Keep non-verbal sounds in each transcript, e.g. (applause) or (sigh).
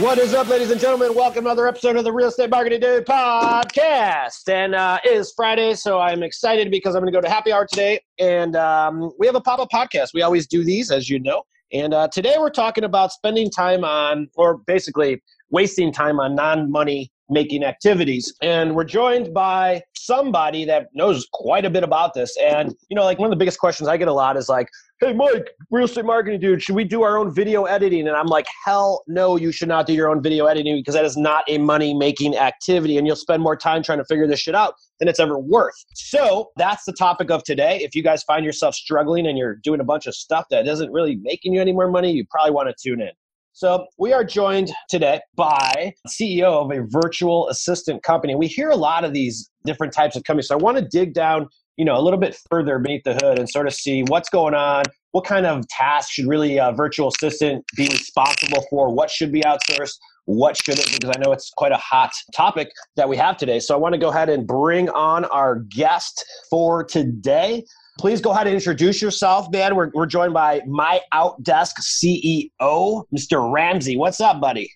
What is up, ladies and gentlemen? Welcome to another episode of the Real Estate Marketing Dude podcast. And uh, it is Friday, so I'm excited because I'm going to go to happy hour today. And um, we have a pop up podcast. We always do these, as you know. And uh, today we're talking about spending time on, or basically wasting time on non money making activities. And we're joined by somebody that knows quite a bit about this. And, you know, like one of the biggest questions I get a lot is like, hey, Mike, real estate marketing dude, should we do our own video editing? And I'm like, hell no, you should not do your own video editing because that is not a money making activity. And you'll spend more time trying to figure this shit out than it's ever worth. So that's the topic of today. If you guys find yourself struggling and you're doing a bunch of stuff that isn't really making you any more money, you probably want to tune in. So we are joined today by CEO of a virtual assistant company. We hear a lot of these different types of companies. So I want to dig down, you know, a little bit further beneath the hood and sort of see what's going on. What kind of tasks should really a virtual assistant be responsible for? What should be outsourced? What shouldn't? Because I know it's quite a hot topic that we have today. So I want to go ahead and bring on our guest for today. Please go ahead and introduce yourself, man. We're, we're joined by my Outdesk CEO, Mr. Ramsey. What's up, buddy?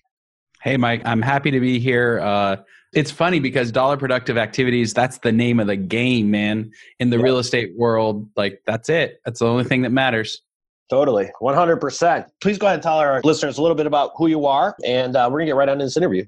Hey, Mike. I'm happy to be here. Uh, it's funny because dollar productive activities, that's the name of the game, man. In the real estate world, like that's it. That's the only thing that matters. Totally. 100%. Please go ahead and tell our listeners a little bit about who you are, and uh, we're going to get right on to this interview.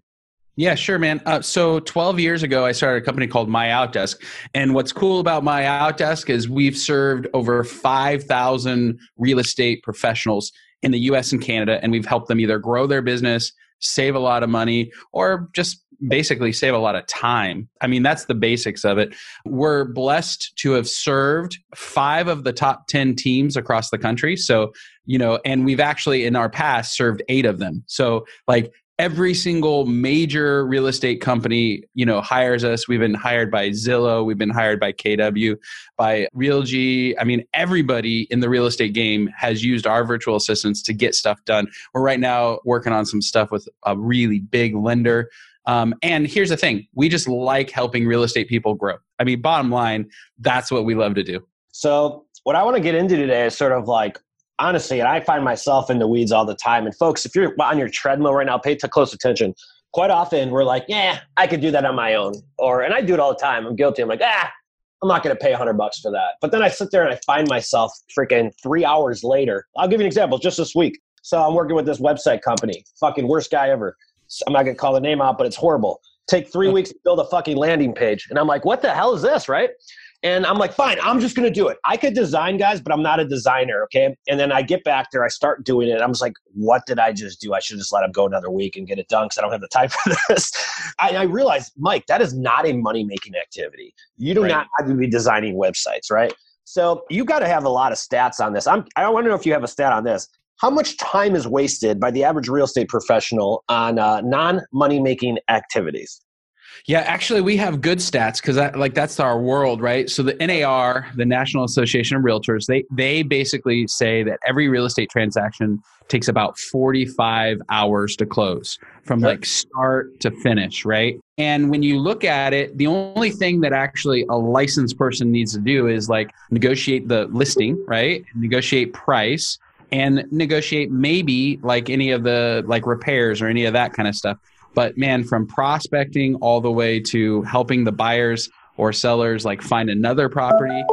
Yeah, sure, man. Uh, so 12 years ago, I started a company called My Outdesk. And what's cool about My Outdesk is we've served over 5,000 real estate professionals in the US and Canada, and we've helped them either grow their business, save a lot of money, or just basically save a lot of time. I mean, that's the basics of it. We're blessed to have served five of the top 10 teams across the country. So, you know, and we've actually in our past served eight of them. So, like, every single major real estate company you know hires us we've been hired by zillow we've been hired by kw by Realogy i mean everybody in the real estate game has used our virtual assistants to get stuff done we're right now working on some stuff with a really big lender um, and here's the thing we just like helping real estate people grow i mean bottom line that's what we love to do so what i want to get into today is sort of like honestly, and I find myself in the weeds all the time. And folks, if you're on your treadmill right now, pay close attention. Quite often, we're like, "Yeah, I could do that on my own," or, and I do it all the time. I'm guilty. I'm like, "Ah, I'm not going to pay 100 bucks for that." But then I sit there and I find myself freaking three hours later. I'll give you an example. Just this week, so I'm working with this website company. Fucking worst guy ever. I'm not going to call the name out, but it's horrible. Take three weeks to build a fucking landing page, and I'm like, "What the hell is this?" Right? And I'm like, fine, I'm just going to do it. I could design, guys, but I'm not a designer. Okay. And then I get back there, I start doing it. I'm just like, what did I just do? I should just let him go another week and get it done because I don't have the time (laughs) for this. I, I realized, Mike, that is not a money making activity. You do right. not have to be designing websites, right? So you got to have a lot of stats on this. I'm, I want to know if you have a stat on this. How much time is wasted by the average real estate professional on uh, non money making activities? Yeah, actually, we have good stats because that, like that's our world, right? So the NAR, the National Association of Realtors, they they basically say that every real estate transaction takes about 45 hours to close from like start to finish, right? And when you look at it, the only thing that actually a licensed person needs to do is like negotiate the listing, right? Negotiate price and negotiate maybe like any of the like repairs or any of that kind of stuff. But man, from prospecting all the way to helping the buyers or sellers like find another property,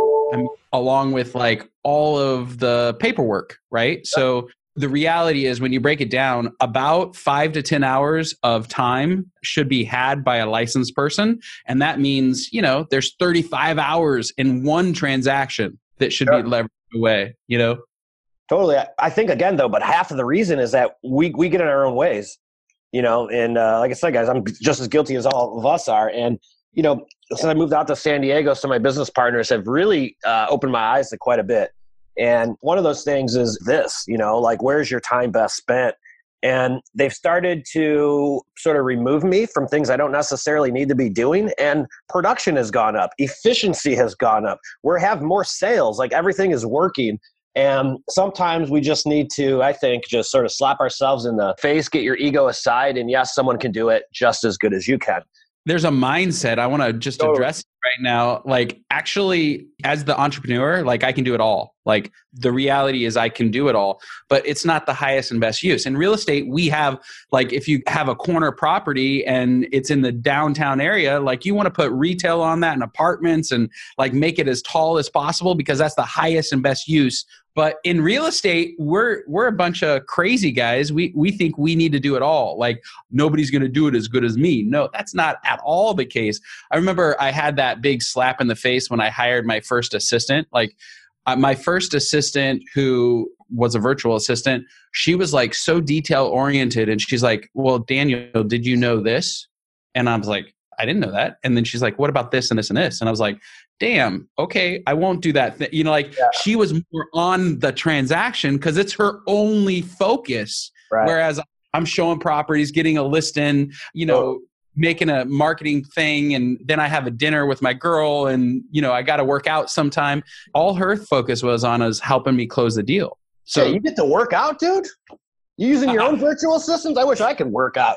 along with like all of the paperwork, right? So the reality is when you break it down, about five to 10 hours of time should be had by a licensed person. And that means, you know, there's 35 hours in one transaction that should be leveraged away, you know? Totally. I think again though, but half of the reason is that we we get in our own ways you know and uh, like i said guys i'm just as guilty as all of us are and you know since i moved out to san diego so my business partners have really uh, opened my eyes to quite a bit And one of those things is this, you know, like where's your time best spent? And they've started to sort of remove me from things I don't necessarily need to be doing. And production has gone up, efficiency has gone up. We have more sales, like everything is working. And sometimes we just need to, I think, just sort of slap ourselves in the face, get your ego aside, and yes, someone can do it just as good as you can. There's a mindset I want to just address right now. Like, actually, as the entrepreneur, like I can do it all. Like, the reality is I can do it all, but it's not the highest and best use. In real estate, we have, like, if you have a corner property and it's in the downtown area, like, you want to put retail on that and apartments and like make it as tall as possible because that's the highest and best use but in real estate, we're we're a bunch of crazy guys. We we think we need to do it all. Like nobody's going to do it as good as me. No, that's not at all the case. I remember I had that big slap in the face when I hired my first assistant. Like uh, my first assistant who was a virtual assistant, she was like so detail oriented and she's like, "Well, Daniel, did you know this?" And I was like, I didn't know that. And then she's like, what about this and this and this? And I was like, damn, okay, I won't do that. Th-. You know, like yeah. she was more on the transaction because it's her only focus. Right. Whereas I'm showing properties, getting a listing, you know, oh. making a marketing thing. And then I have a dinner with my girl and, you know, I got to work out sometime. All her focus was on is helping me close the deal. So you get to work out, dude? You using your uh-huh. own virtual assistants? I wish I could work out.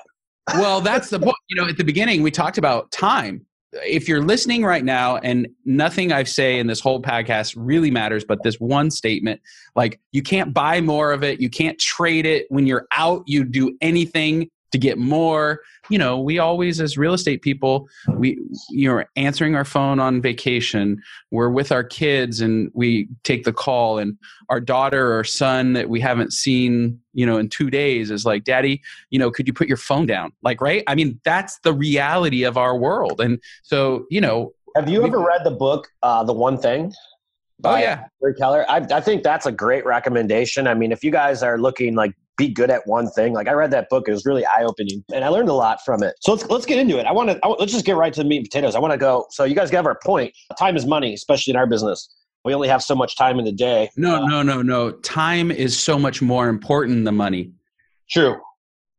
well, that's the point. You know, at the beginning, we talked about time if you're listening right now and nothing I say in this whole podcast really matters, but this one statement, like you can't buy more of it, you can't trade it. When you're out, you do anything to get more. You know we always as real estate people we you know answering our phone on vacation we're with our kids and we take the call and our daughter or son that we haven't seen you know in 2 days is like daddy you know could you put your phone down? Like right? I mean that's the reality of our world. And so you know have you we, ever read the book uh, the one thing oh yeah. Keller. I, I think that's a great recommendation. I mean, if you guys are looking like be good at one thing. Like I read that book, it was really eye opening, and I learned a lot from it. So let's let's get into it. I want to let's just get right to the meat and potatoes. I want to go. So you guys have our point. Time is money, especially in our business. We only have so much time in the day. No, uh, no, no, no. Time is so much more important than money. True.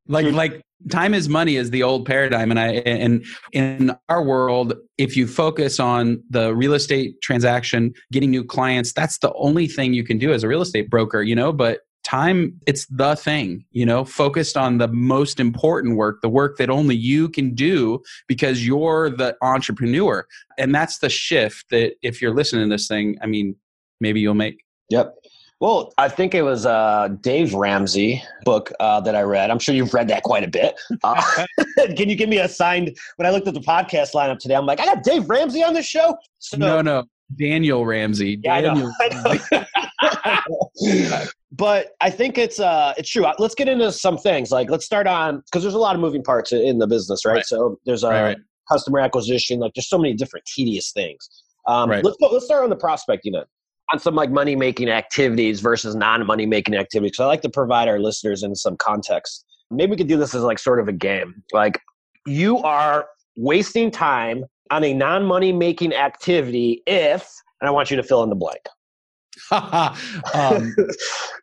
Like True. like time is money is the old paradigm and i and in our world if you focus on the real estate transaction getting new clients that's the only thing you can do as a real estate broker you know but time it's the thing you know focused on the most important work the work that only you can do because you're the entrepreneur. And that's the shift that if you're listening to this thing i mean maybe you'll make. Yep. Well i think it was uh, dave ramsey book uh, that i read. I'm sure you've read that quite a bit. Uh, (laughs) (laughs) can you give me a signed when i looked at the podcast lineup today i'm like i got dave ramsey on this show? So, no no daniel ramsey yeah, daniel I know, (laughs) I know. (laughs) but I think it's uh it's true. Let's get into some things. Like let's start on because there's a lot of moving parts in the business, right? right. So there's a right, right. customer acquisition. Like there's so many different tedious things. Um, Let's go, let's start on the prospecting end on some like money making activities versus non money making activities. So I like to provide our listeners in some context. Maybe we could do this as like sort of a game. Like you are wasting time on a non money making activity if, and I want you to fill in the blank. (laughs) um,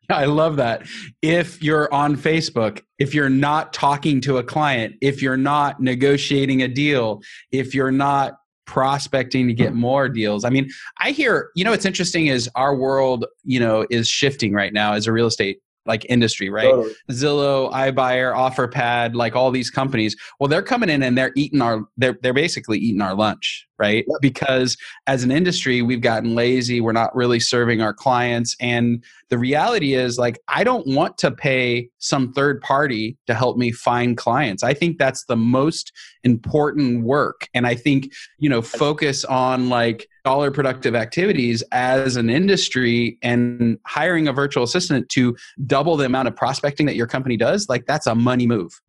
I love that. If you're on Facebook, if you're not talking to a client, if you're not negotiating a deal, if you're not prospecting to get more deals. I mean, I hear, you know, what's interesting is our world, you know, is shifting right now as a real estate like industry, right? Totally. Zillow, iBuyer, OfferPad, like all these companies. Well, they're coming in and they're eating our they're they're basically eating our lunch, right? Yep. Because as an industry, we've gotten lazy. We're not really serving our clients and the reality is like I don't want to pay some third party to help me find clients. I think that's the most important work and I think, you know, focus on like dollar productive activities as an industry and hiring a virtual assistant to double the amount of prospecting that your company does, like that's a money move.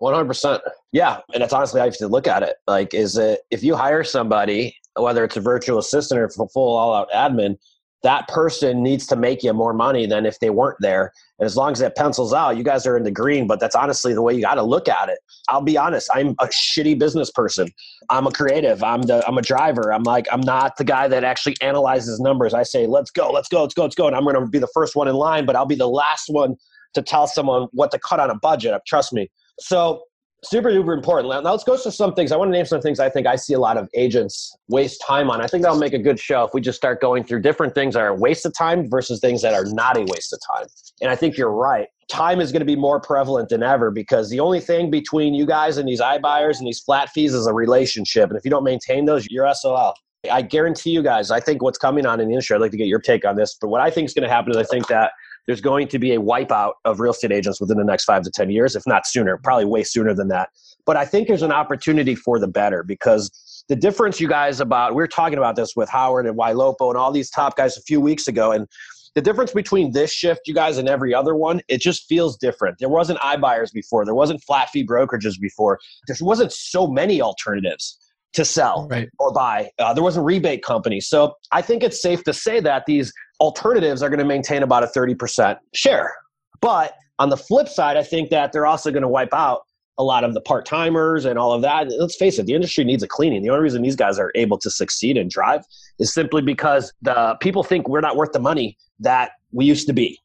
100%. Yeah. And that's honestly how you have to look at it. Like, is it, if you hire somebody, whether it's a virtual assistant or a full all out admin, that person needs to make you more money than if they weren't there. And as long as that pencils out, you guys are in the green, but that's honestly the way you got to look at it. I'll be honest, I'm a shitty business person. I'm a creative. I'm the I'm a driver. I'm like I'm not the guy that actually analyzes numbers. I say, "Let's go. Let's go. Let's go. Let's go." And I'm going to be the first one in line, but I'll be the last one to tell someone what to cut on a budget. Trust me. So super duper important. Now let's go to some things. I want to name some things I think I see a lot of agents waste time on. I think that'll make a good show if we just start going through different things that are a waste of time versus things that are not a waste of time. And I think you're right. Time is going to be more prevalent than ever because the only thing between you guys and these iBuyers and these flat fees is a relationship. And if you don't maintain those, you're SOL. I guarantee you guys, I think what's coming on in the industry, I'd like to get your take on this, but what I think is going to happen is I think that there's going to be a wipeout of real estate agents within the next five to 10 years, if not sooner, probably way sooner than that. But I think there's an opportunity for the better because the difference you guys about, we were talking about this with Howard and Ylopo and all these top guys a few weeks ago. And the difference between this shift, you guys, and every other one, it just feels different. There wasn't iBuyers before. There wasn't flat fee brokerages before. There wasn't so many alternatives to sell right. or buy. Uh, there wasn't rebate companies. So I think it's safe to say that these alternatives are going to maintain about a 30% share. But on the flip side, I think that they're also going to wipe out a lot of the part timers and all of that. Let's face it, the industry needs a cleaning. The only reason these guys are able to succeed and drive is simply because the people think we're not worth the money that we used to be.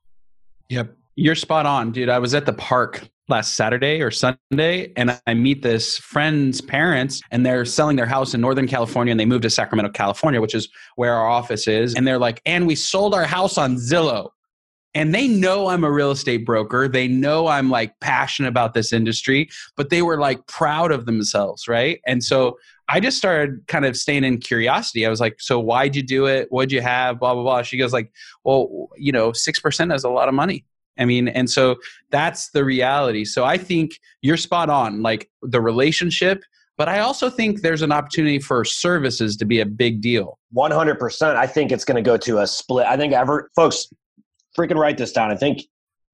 Yep. You're spot on, dude. I was at the park last Saturday or Sunday, and I meet this friend's parents, and they're selling their house in Northern California, and they moved to Sacramento, California, which is where our office is. And they're like, and we sold our house on Zillow. And they know I'm a real estate broker. They know I'm like passionate about this industry, but they were like proud of themselves, right? And so I just started kind of staying in curiosity. I was like, so why'd you do it? What'd you have? Blah, blah, blah. She goes like, well, you know, 6% is a lot of money. I mean, and so that's the reality. So I think you're spot on, like the relationship, but I also think there's an opportunity for services to be a big deal. 100%. I think it's going to go to a split. I think ever, folks, freaking write this down. I think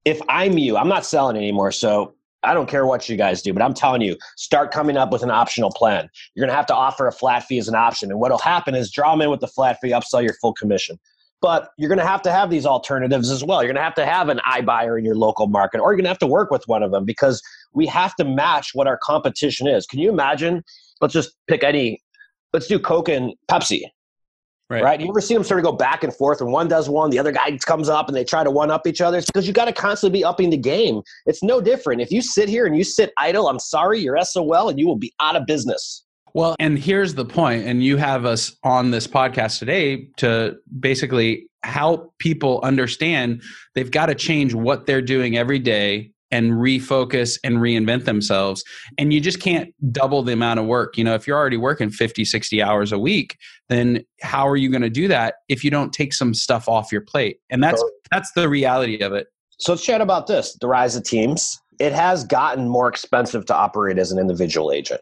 if I'm you, I'm not selling anymore. So I don't care what you guys do, but I'm telling you, start coming up with an optional plan. You're going to have to offer a flat fee as an option. And what'll happen is draw them in with the flat fee, upsell your full commission. But you're going to have to have these alternatives as well. You're going to have to have an iBuyer in your local market, or you're going to have to work with one of them because we have to match what our competition is. Can you imagine? Let's just pick any. Let's do Coke and Pepsi. Right. right. You ever see them sort of go back and forth and one does one, the other guy comes up and they try to one up each other? It's because you got to constantly be upping the game. It's no different. If you sit here and you sit idle, I'm sorry, you're SOL and you will be out of business. Well, and here's the point, and you have us on this podcast today to basically help people understand they've got to change what they're doing every day and refocus and reinvent themselves and you just can't double the amount of work. You know if you're already working 50 60 hours a week then how are you going to do that if you don't take some stuff off your plate? And that's that's the reality of it. So let's chat about this the rise of teams. It has gotten more expensive to operate as an individual agent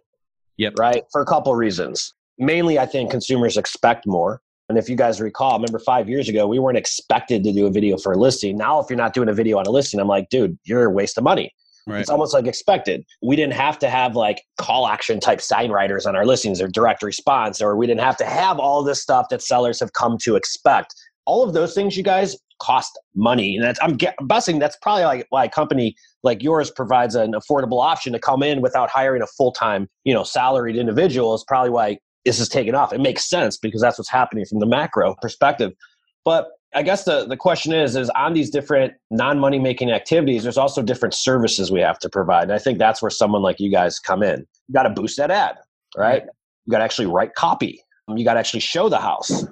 Yep. Right. For a couple reasons. Mainly, I think consumers expect more. And if you guys recall, remember five years ago, we weren't expected to do a video for a listing. Now, if you're not doing a video on a listing, I'm like, dude, you're a waste of money. Right. It's almost like expected. We didn't have to have like call action type sign writers on our listings or direct response, or we didn't have to have all this stuff that sellers have come to expect. All of those things, you guys, cost money. And that's, I'm guessing that's probably like why a company like yours provides an affordable option to come in without hiring a full time, you know, salaried individual. Is probably why this is taken off. It makes sense because that's what's happening from the macro perspective. But I guess the, the question is, is on these different non-money making activities, there's also different services we have to provide. And I think that's where someone like you guys come in. You got to boost that ad, right? You got to actually write copy. You got to actually show the house.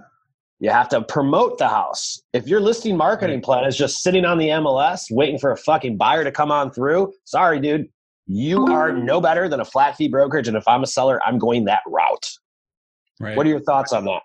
You have to promote the house. If your listing marketing plan is just sitting on the MLS waiting for a fucking buyer to come on through, sorry, dude, you are no better than a flat fee brokerage. And if I'm a seller, I'm going that route. Right. What are your thoughts on that?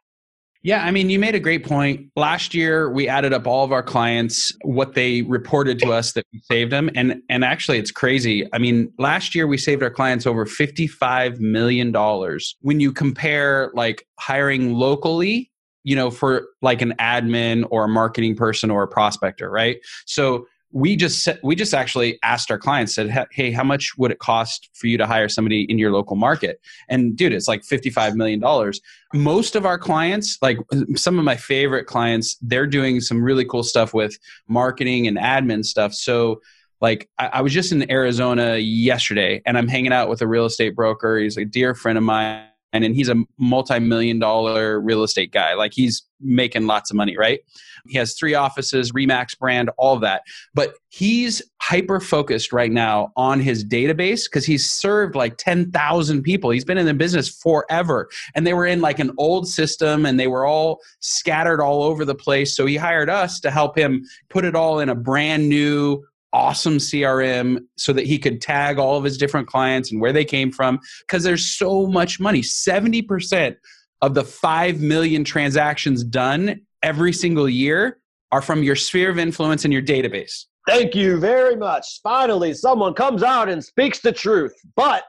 Yeah, I mean, you made a great point. Last year, we added up all of our clients, what they reported to us that we saved them, and and actually, it's crazy. I mean, last year we saved our clients over fifty five million dollars. When you compare like hiring locally you know, for like an admin or a marketing person or a prospector, right? So we just we just actually asked our clients said hey how much would it cost for you to hire somebody in your local market? And dude it's like 55 million dollars. Most of our clients like some of my favorite clients they're doing some really cool stuff with marketing and admin stuff. So like I, I was just in arizona yesterday and i'm hanging out with a real estate broker. He's a dear friend of mine and, he's a multi-million dollar real estate guy. Like he's making lots of money right? He has three offices remax brand all that. But he's hyper focused right now on his database because he's served like 10,000 people. He's been in the business forever. And they were in like an old system and they were all scattered all over the place. So he hired us to help him put it all in a brand new awesome CRM so that he could tag all of his different clients and where they came from because there's so much money. 70% of the 5 million transactions done every single year are from your sphere of influence and your database. Thank you very much. Finally, someone comes out and speaks the truth. But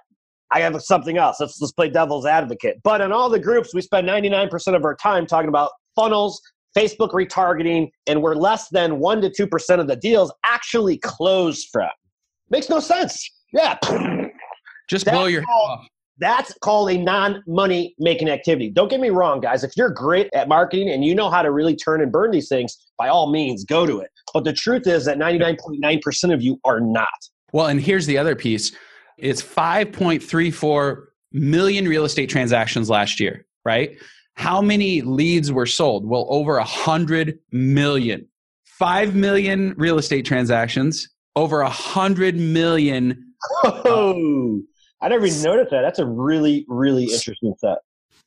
I have something else. Let's, let's play devil's advocate. But in all the groups, we spend 99% of our time talking about funnels Facebook retargeting, and where less than 1% to 2% of the deals actually close from. Makes no sense. Yeah. (laughs) Just blow your called, off. That's called a non money making activity. Don't get me wrong, guys. If you're great at marketing and you know how to really turn and burn these things, by all means, go to it. But the truth is that 99.9% of you are not. Well, and here's the other piece it's 5.34 million real estate transactions last year, right? How many leads were sold? Well, over a hundred million. Five million real estate transactions, over a hundred million. Oh, I never even noticed that. That's a really, really interesting set.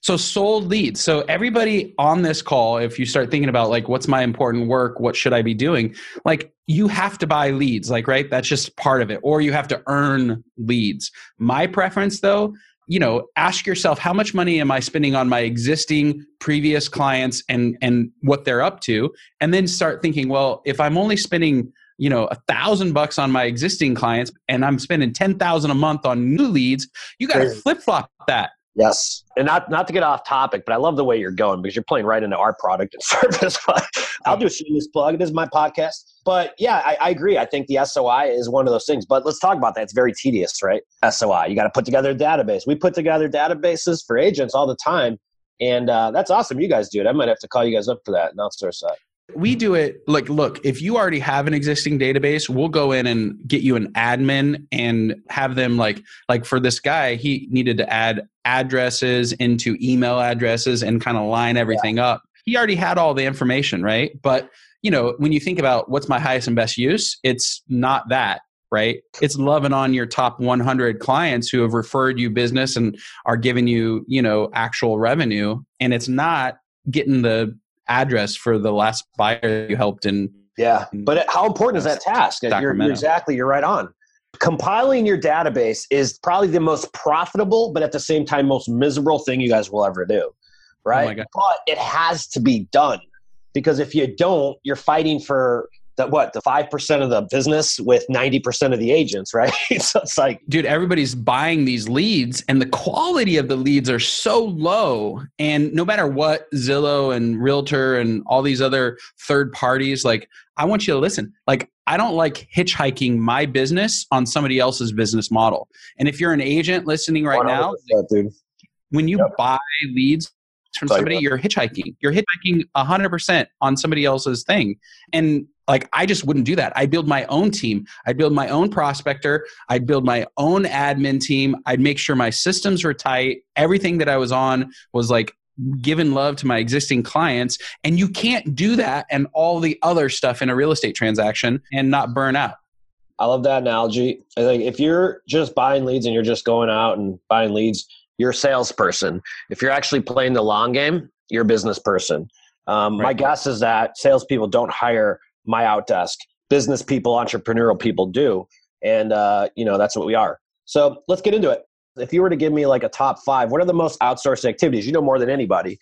So sold leads. So everybody on this call, if you start thinking about like what's my important work, what should I be doing? Like you have to buy leads, like right? That's just part of it. Or you have to earn leads. My preference though you know ask yourself how much money am i spending on my existing previous clients and and what they're up to? And then start thinking well if i'm only spending you know a thousand bucks on my existing clients and i'm spending 10000 a month on new leads you got to flip flop that Yes, and not not to get off topic, but I love the way you're going because you're playing right into our product and (laughs) service. I'll do a shameless plug. This is my podcast, but yeah, I, I, agree. I think the SOI is one of those things. But let's talk about that. It's very tedious, right? SOI. You got to put together a database. We put together databases for agents all the time, and uh, that's awesome. You guys do it. I might have to call you guys up for that and outsource that. We do it like, look, if you already have an existing database, we'll go in and get you an admin and have them like, like for this guy, he needed to add addresses into email addresses and kind of line everything yeah. up. He already had all the information, right? But, you know, when you think about what's my highest and best use, it's not that right? It's loving on your top 100 clients who have referred you business and are giving you, you know, actual revenue. And it's not getting the address for the last buyer you helped in. Yeah, but how important is that task? You're, you're exactly, you're right on. Compiling your database is probably the most profitable, but at the same time, most miserable thing you guys will ever do, oh right? Oh but it has to be done because if you don't, you're fighting for the what the five percent of the business with ninety percent of the agents, right? (laughs) so it's like, dude, everybody's buying these leads, and the quality of the leads are so low. And no matter what Zillow and Realtor and all these other third parties, like, I want you to listen. Like, I don't like hitchhiking my business on somebody else's business model. And if you're an agent listening right now, dude. when you yep. buy leads from somebody, you're hitchhiking. You're hitchhiking 100% on somebody else's thing. And like I just wouldn't do that. I'd build my own team. I'd build my own prospector. I'd build my own admin team. I'd make sure my systems were tight. Everything that I was on was like giving love to my existing clients. And you can't do that and all the other stuff in a real estate transaction and not burn out. I love that analogy. I think if you're just buying leads and you're just going out and buying leads, you're a salesperson. If you're actually playing the long game, you're a business person. Um, right. My guess is that salespeople don't hire my outdesk business people entrepreneurial people do. And uh, you know that's what we are. So let's get into it. If you were to give me like a top five what are the most outsourced activities? You know more than anybody.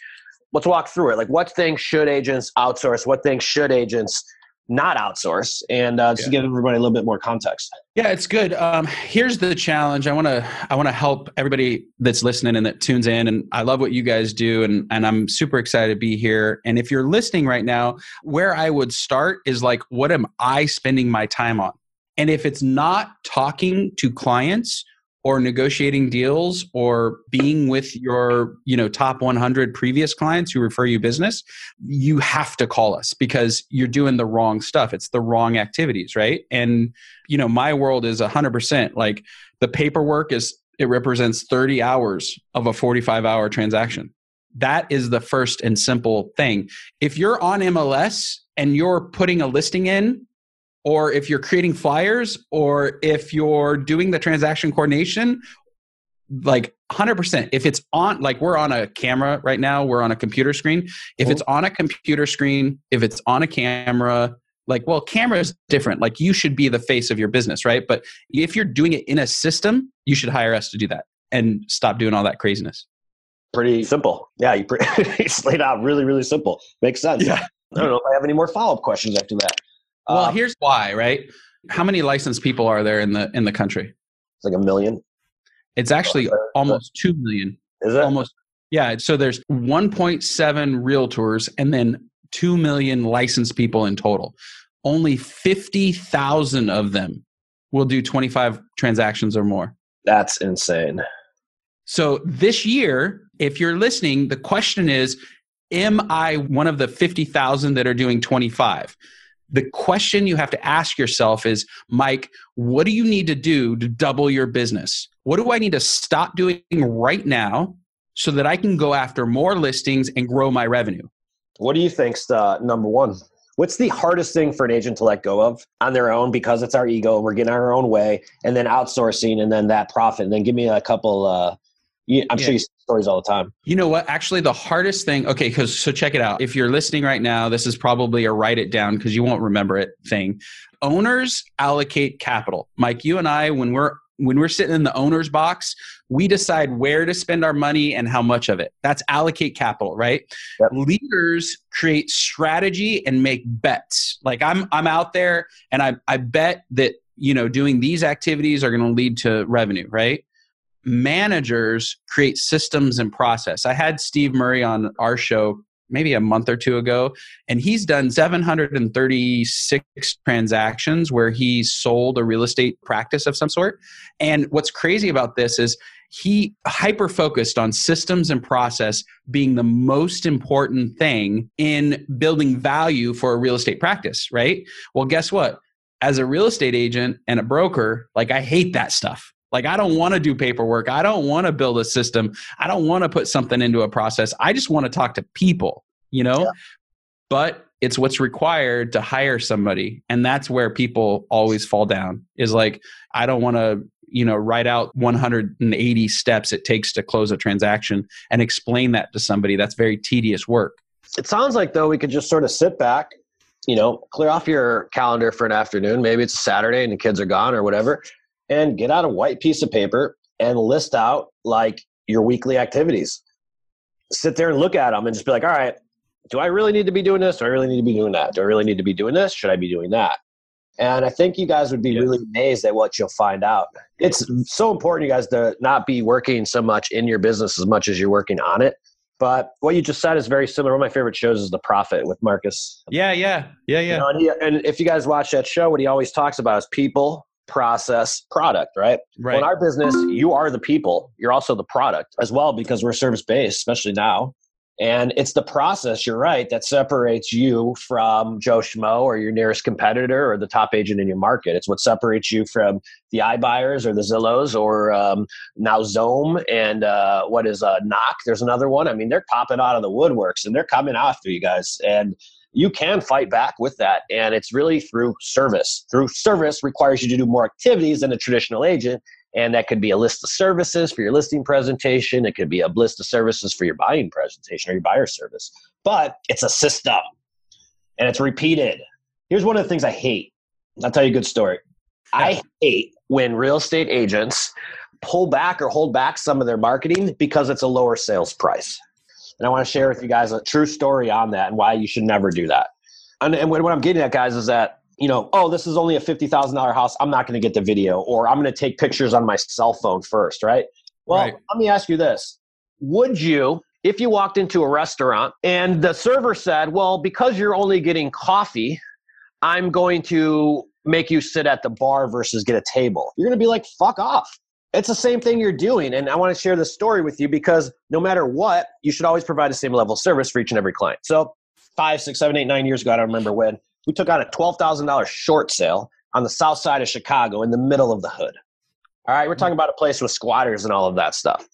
Let's walk through it. Like what things should agents outsource? What things should agents not outsource and uh, just yeah. give everybody a little bit more context. Yeah it's good. Um, here's the challenge. I want to i want to help everybody that's listening and that tunes in and i love what you guys do and and i'm super excited to be here. And if you're listening right now where i would start is like what am i spending my time on? And if it's not talking to clients or negotiating deals or being with your you know top 100 previous clients who refer you business you have to call us because you're doing the wrong stuff. It's the wrong activities right? And you know my world is 100% like the paperwork is it represents 30 hours of a 45 hour transaction. That is the first and simple thing. If you're on mls and you're putting a listing in or if you're creating flyers or if you're doing the transaction coordination like 100% if it's on like we're on a camera right now we're on a computer screen. If it's mm-hmm. on a computer screen if it's on a camera like well camera is different like you should be the face of your business right? But if you're doing it in a system you should hire us to do that and stop doing all that craziness. Pretty simple. Yeah you pretty, (laughs) it's laid out really really simple. Makes sense. Yeah. I don't know if i have any more follow-up questions after that well, uh, here's why, right? How many licensed people are there in the in the country? It's like a million. It's actually almost two million. Is it almost? Yeah. So there's 1.7 realtors and then two million licensed people in total. Only 50,000 of them will do 25 transactions or more. That's insane. So this year, if you're listening, the question is Am I one of the 50,000 that are doing 25? The question you have to ask yourself is Mike, what do you need to do to double your business? What do I need to stop doing right now so that I can go after more listings and grow my revenue? What do you think's number one? What's the hardest thing for an agent to let go of on their own because it's our ego and we're getting our own way, and then outsourcing and then that profit? And then give me a couple uh, I'm yeah. sure you see stories all the time. You know what? Actually, the hardest thing, okay, because so check it out. If you're listening right now, this is probably a write it down because you won't remember it thing. Owners allocate capital. Mike, you and I, when we're when we're sitting in the owner's box, we decide where to spend our money and how much of it. That's allocate capital, right? Yep. Leaders create strategy and make bets. Like I'm I'm out there and I I bet that you know doing these activities are going to lead to revenue, right? Managers create systems and process. I had Steve Murray on our show maybe a month or two ago, and he's done 736 transactions where he sold a real estate practice of some sort. And what's crazy about this is he hyper focused on systems and process being the most important thing in building value for a real estate practice, right? Well, guess what? As a real estate agent and a broker, like I hate that stuff like, I don't want to do paperwork. I don't want to build a system. I don't want to put something into a process. I just want to talk to people, you know? Yeah. But it's what's required to hire somebody. And that's where people always fall down is like, I don't want to, you know, write out 180 steps it takes to close a transaction and explain that to somebody. That's very tedious work. It sounds like, though, we could just sort of sit back, you know, clear off your calendar for an afternoon. Maybe it's a Saturday and the kids are gone or whatever and get out a white piece of paper and list out like your weekly activities. Sit there and look at them and just be like, all right, do I really need to be doing this? Do I really need to be doing that? Do I really need to be doing this? Should I be doing that? And I think you guys would be really amazed at what you'll find out. It's so important, you guys, to not be working so much in your business as much as you're working on it. But what you just said is very similar. One of my favorite shows is The Profit with Marcus. Yeah, yeah, yeah, yeah. You know, and, he, and if you guys watch that show, what he always talks about is people, process product right? Right well, in our business you are the people you're also the product as well because we're service based especially now. And it's the process you're right that separates you from joe schmo or your nearest competitor or the top agent in your market. It's what separates you from the iBuyers or the zillows or um, now Zome and uh, what is uh, knock? There's another one. I mean they're popping out of the woodworks and they're coming after you guys. And you can fight back with that. And it's really through service. Through service requires you to do more activities than a traditional agent. And that could be a list of services for your listing presentation. It could be a list of services for your buying presentation or your buyer service. But it's a system and it's repeated. Here's one of the things I hate. I'll tell you a good story. I hate when real estate agents pull back or hold back some of their marketing because it's a lower sales price. And I want to share with you guys a true story on that and why you should never do that. And, and what I'm getting at, guys, is that you know, oh, this is only a fifty thousand dollar house. I'm not going to get the video, or I'm going to take pictures on my cell phone first, right? Well, right. let me ask you this: Would you, if you walked into a restaurant and the server said, "Well, because you're only getting coffee, I'm going to make you sit at the bar versus get a table," you're going to be like, "Fuck off." It's the same thing you're doing. And I want to share this story with you because no matter what, you should always provide the same level of service for each and every client. So, five, six, seven, eight, nine years ago, I don't remember when, we took on a $12,000 short sale on the south side of Chicago in the middle of the hood. All right, we're talking about a place with squatters and all of that stuff.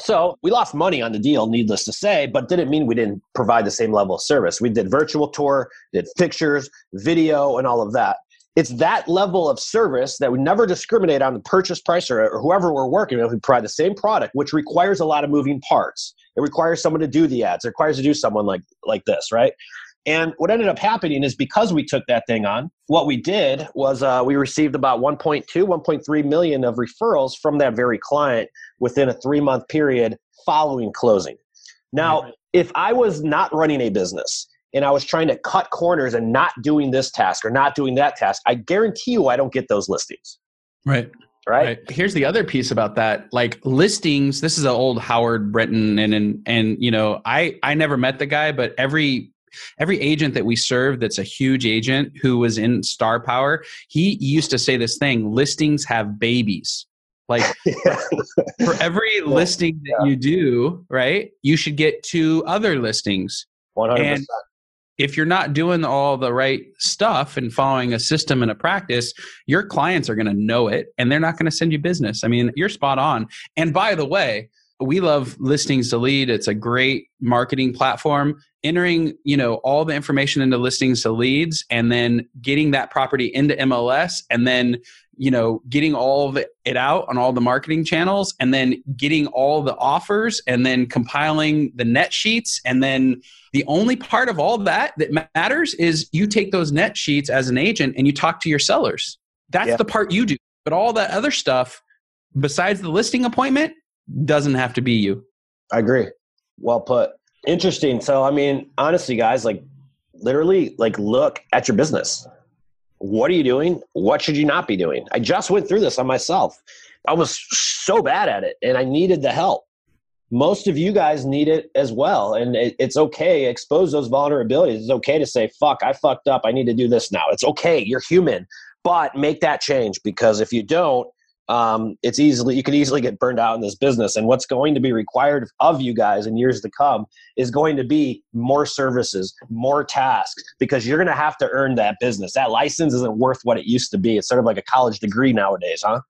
So we lost money on the deal, needless to say, but didn't mean we didn't provide the same level of service. We did virtual tour, did pictures, video, and all of that. It's that level of service that we never discriminate on the purchase price or, or whoever we're working with. We provide the same product, which requires a lot of moving parts. It requires someone to do the ads. It requires to do someone like like this, right? And what ended up happening is because we took that thing on, what we did was uh, we received about 1.2, 1.3 million of referrals from that very client within a three month period following closing. Now, if I was not running a business and I was trying to cut corners and not doing this task or not doing that task, I guarantee you I don't get those listings. Right. Right? right. Here's the other piece about that. Like listings, this is an old Howard Brinton and and and you know, I I never met the guy, but every every agent that we serve that's a huge agent who was in star power he used to say this thing listings have babies like (laughs) for every yeah. listing that yeah. you do right you should get two other listings 100%. And if you're not doing all the right stuff and following a system and a practice, your clients are going to know it and they're not going to send you business. I mean, you're spot on. And by the way, we love listings to lead it's a great marketing platform. Entering you know all the information into listings to leads and then getting that property into mls and then you know getting all of it out on all the marketing channels and then getting all the offers and then compiling the net sheets. And then the only part of all that that matters is you take those net sheets as an agent and you talk to your sellers. That's yeah. the part you do. But all that other stuff besides the listing appointment doesn't have to be you. I agree. Well put. Interesting. So, I mean, honestly, guys, like literally, like look at your business. What are you doing? What should you not be doing? I just went through this on myself. I was so bad at it and I needed the help. Most of you guys need it as well. And it, it's okay. Expose those vulnerabilities. It's okay to say, fuck, I fucked up. I need to do this now. It's okay. You're human. But make that change because if you don't, um, it's easily you can easily get burned out in this business. And what's going to be required of you guys in years to come is going to be more services more tasks because you're going to have to earn that business. That license isn't worth what it used to be. It's sort of like a college degree nowadays huh?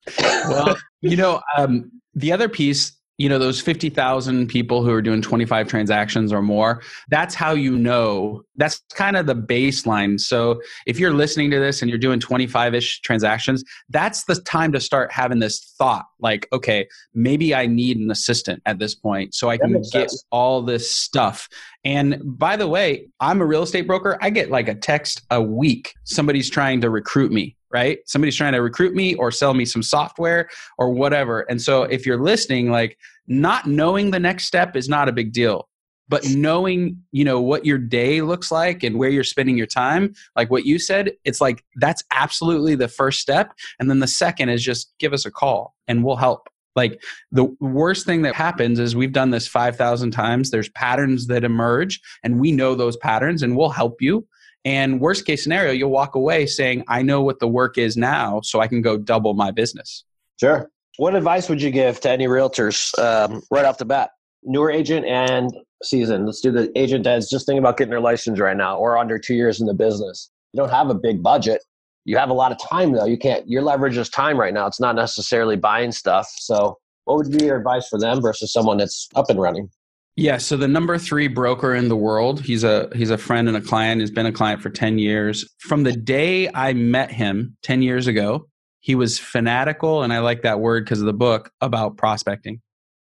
Well you know um, the other piece you know those 50,000 people who are doing 25 transactions or more that's how you know. That's kind of the baseline. So if you're listening to this and you're doing 25ish transactions that's the time to start having this thought like okay maybe i need an assistant at this point so i can get sense. all this stuff. And by the way i'm a real estate broker. I get like a text a week somebody's trying to recruit me right? Somebody's trying to recruit me or sell me some software or whatever. And so if you're listening, like not knowing the next step is not a big deal. But knowing, you know, what your day looks like and where you're spending your time, like what you said, it's like that's absolutely the first step. And then the second is just give us a call and we'll help. Like the worst thing that happens is we've done this 5,000 times. There's patterns that emerge and we know those patterns and we'll help you. And worst case scenario, you'll walk away saying, I know what the work is now, so I can go double my business. Sure. What advice would you give to any realtors um, right off the bat? Newer agent and season. Let's do the agent that's just thinking about getting their license right now or under two years in the business. You don't have a big budget. You have a lot of time though. You can't, your leverage is time right now. It's not necessarily buying stuff. So, what would be your advice for them versus someone that's up and running? Yeah, so the number three broker in the world, he's a he's a friend and a client. He's been a client for ten years. From the day I met him ten years ago, he was fanatical, and I like that word because of the book about prospecting.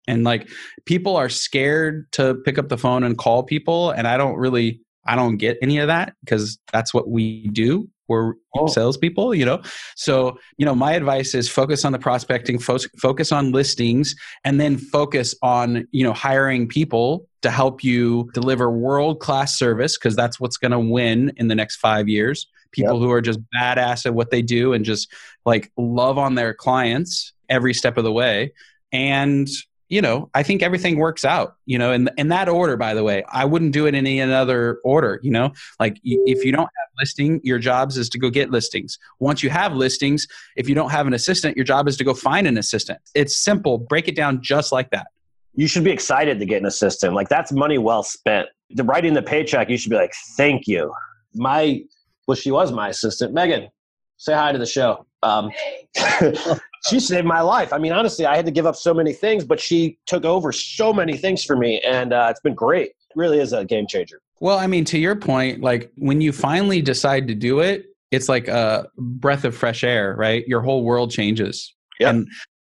And like people are scared to pick up the phone and call people, and I don't really I don't get any of that because that's what we do. We're oh. salespeople, you know? So, you know, my advice is focus on the prospecting, fo- focus on listings, and then focus on, you know, hiring people to help you deliver world class service because that's what's going to win in the next five years. People yep. who are just badass at what they do and just like love on their clients every step of the way. And you know, I think everything works out, you know, in, in that order, by the way. I wouldn't do it in any other order, you know, like if you don't have listing, your jobs is to go get listings. Once you have listings, if you don't have an assistant, your job is to go find an assistant. It's simple. Break it down just like that. You should be excited to get an assistant. Like that's money well spent. The writing the paycheck, you should be like, thank you. My, well, she was my assistant. Megan, say hi to the show. Um, (laughs) she saved my life. I mean, honestly, I had to give up so many things, but she took over so many things for me, and uh, it's been great. It really is a game changer. Well, I mean, to your point, like when you finally decide to do it, it's like a breath of fresh air, right? Your whole world changes. Yep. And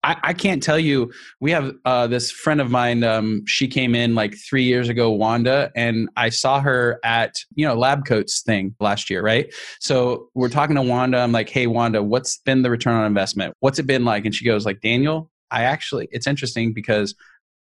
I, I can't tell you. We have uh, this friend of mine. Um, she came in like three years ago, Wanda, and I saw her at you know lab coats thing last year, right? So we're talking to Wanda. I'm like, hey, Wanda, what's been the return on investment? What's it been like? And she goes like, Daniel, I actually, it's interesting because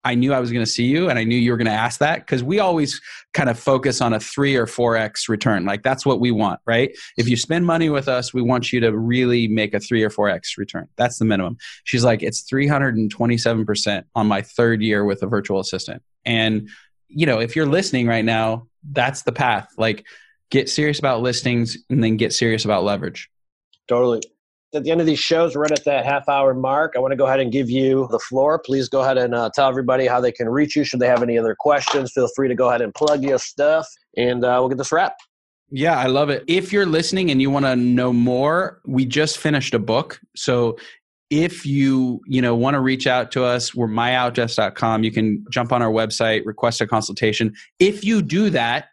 I knew I was going to see you and I knew you were going to ask that because we always kind of focus on a three or 4x return. Like that's what we want, right? If you spend money with us, we want you to really make a three or 4x return. That's the minimum. She's like, it's 327% on my third year with a virtual assistant. And, you know, if you're listening right now, that's the path. Like get serious about listings and then get serious about leverage. Totally at the end of these shows, right at that half hour mark. I want to go ahead and give you the floor. Please go ahead and uh, tell everybody how they can reach you. Should they have any other questions, feel free to go ahead and plug your stuff, and uh, we'll get this wrap. Yeah, I love it. If you're listening and you want to know more, we just finished a book. So if you you know want to reach out to us we're myoutdesk.com you can jump on our website request a consultation if you do that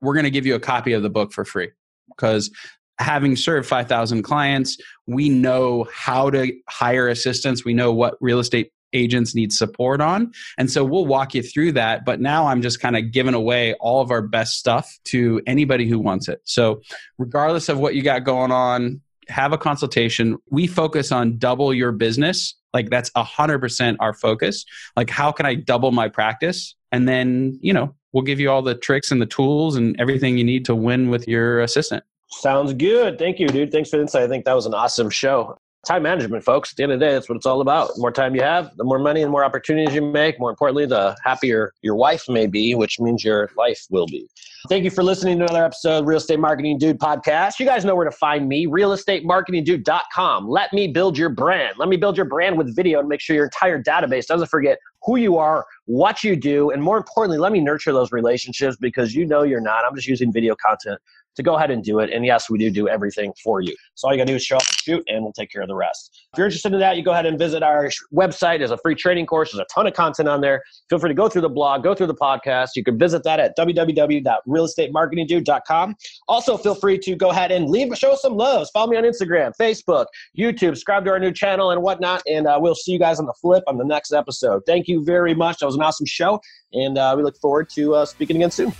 we're going to give you a copy of the book for free because having served 5,000 clients, we know how to hire assistants. We know what real estate agents need support on. And so we'll walk you through that. But now I'm just kind of giving away all of our best stuff to anybody who wants it. So, regardless of what you got going on, have a consultation. We focus on double your business. Like that's 100% our focus. Like, how can I double my practice? And then, you know, we'll give you all the tricks and the tools and everything you need to win with your assistant. Sounds good. Thank you, dude. Thanks for the insight. I think that was an awesome show. Time management, folks. At the end of the day, that's what it's all about. The more time you have, the more money and more opportunities you make. More importantly, the happier your wife may be, which means your life will be. Thank you for listening to another episode of Real Estate Marketing Dude podcast. You guys know where to find me, realestatemarketingdude.com. Let me build your brand. Let me build your brand with video and make sure your entire database doesn't forget who you are, what you do, and more importantly, let me nurture those relationships because you know you're not. I'm just using video content to go ahead and do it. And yes, we do do everything for you. So all you gotta do is show up and shoot, and we'll take care of the rest. If you're interested in that, you go ahead and visit our website. There's a free training course. There's a ton of content on there. Feel free to go through the blog, go through the podcast. You can visit that at www.realestatemarketingdude.com. Also, feel free to go ahead and leave, show some loves. Follow me on Instagram, Facebook, YouTube, subscribe to our new channel and whatnot. And uh, we'll see you guys on the flip on the next episode. Thank you very much. That was an awesome show, and uh, we look forward to uh, speaking again soon. All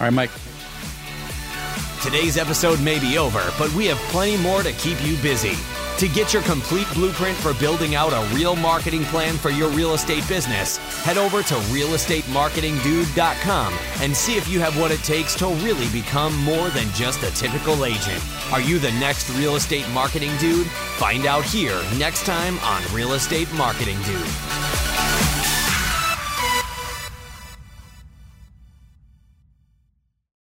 right, Mike. Today's episode may be over, but we have plenty more to keep you busy. To get your complete blueprint for building out a real marketing plan for your real estate business, head over to realestatemarketingdude.com and see if you have what it takes to really become more than just a typical agent. Are you the next real estate marketing dude? Find out here next time on Real Estate Marketing Dude.